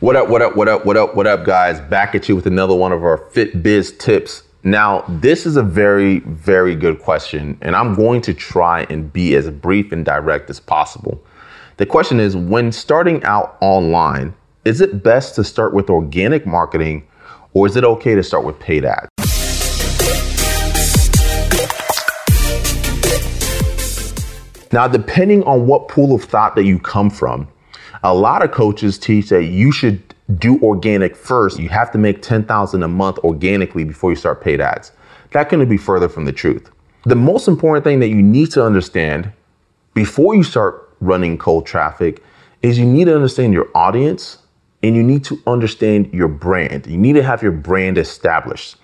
What up, what up, what up, what up, what up, guys? Back at you with another one of our Fit Biz tips. Now, this is a very, very good question, and I'm going to try and be as brief and direct as possible. The question is when starting out online, is it best to start with organic marketing or is it okay to start with paid ads? Now, depending on what pool of thought that you come from, a lot of coaches teach that you should do organic first. You have to make 10,000 a month organically before you start paid ads. That couldn't be further from the truth. The most important thing that you need to understand before you start running cold traffic is you need to understand your audience and you need to understand your brand. You need to have your brand established.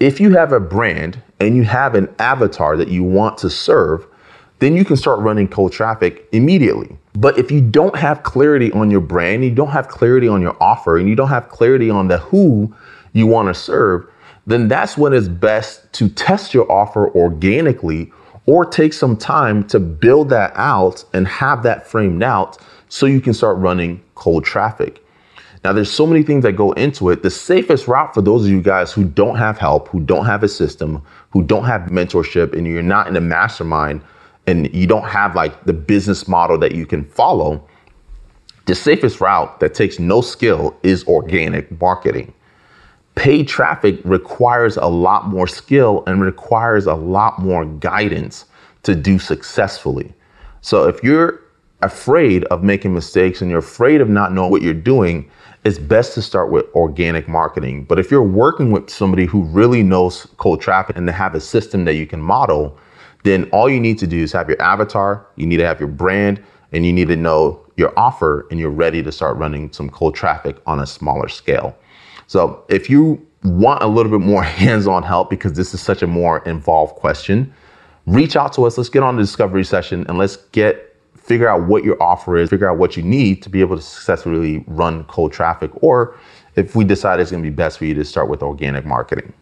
If you have a brand and you have an avatar that you want to serve, then you can start running cold traffic immediately. But if you don't have clarity on your brand, you don't have clarity on your offer, and you don't have clarity on the who you want to serve, then that's when it's best to test your offer organically or take some time to build that out and have that framed out so you can start running cold traffic. Now, there's so many things that go into it. The safest route for those of you guys who don't have help, who don't have a system, who don't have mentorship, and you're not in a mastermind and you don't have like the business model that you can follow, the safest route that takes no skill is organic marketing. Paid traffic requires a lot more skill and requires a lot more guidance to do successfully. So if you're afraid of making mistakes and you're afraid of not knowing what you're doing, it's best to start with organic marketing. But if you're working with somebody who really knows cold traffic and they have a system that you can model, then all you need to do is have your avatar, you need to have your brand, and you need to know your offer, and you're ready to start running some cold traffic on a smaller scale. So if you want a little bit more hands on help because this is such a more involved question, reach out to us. Let's get on the discovery session and let's get figure out what your offer is, figure out what you need to be able to successfully run cold traffic, or if we decide it's going to be best for you to start with organic marketing.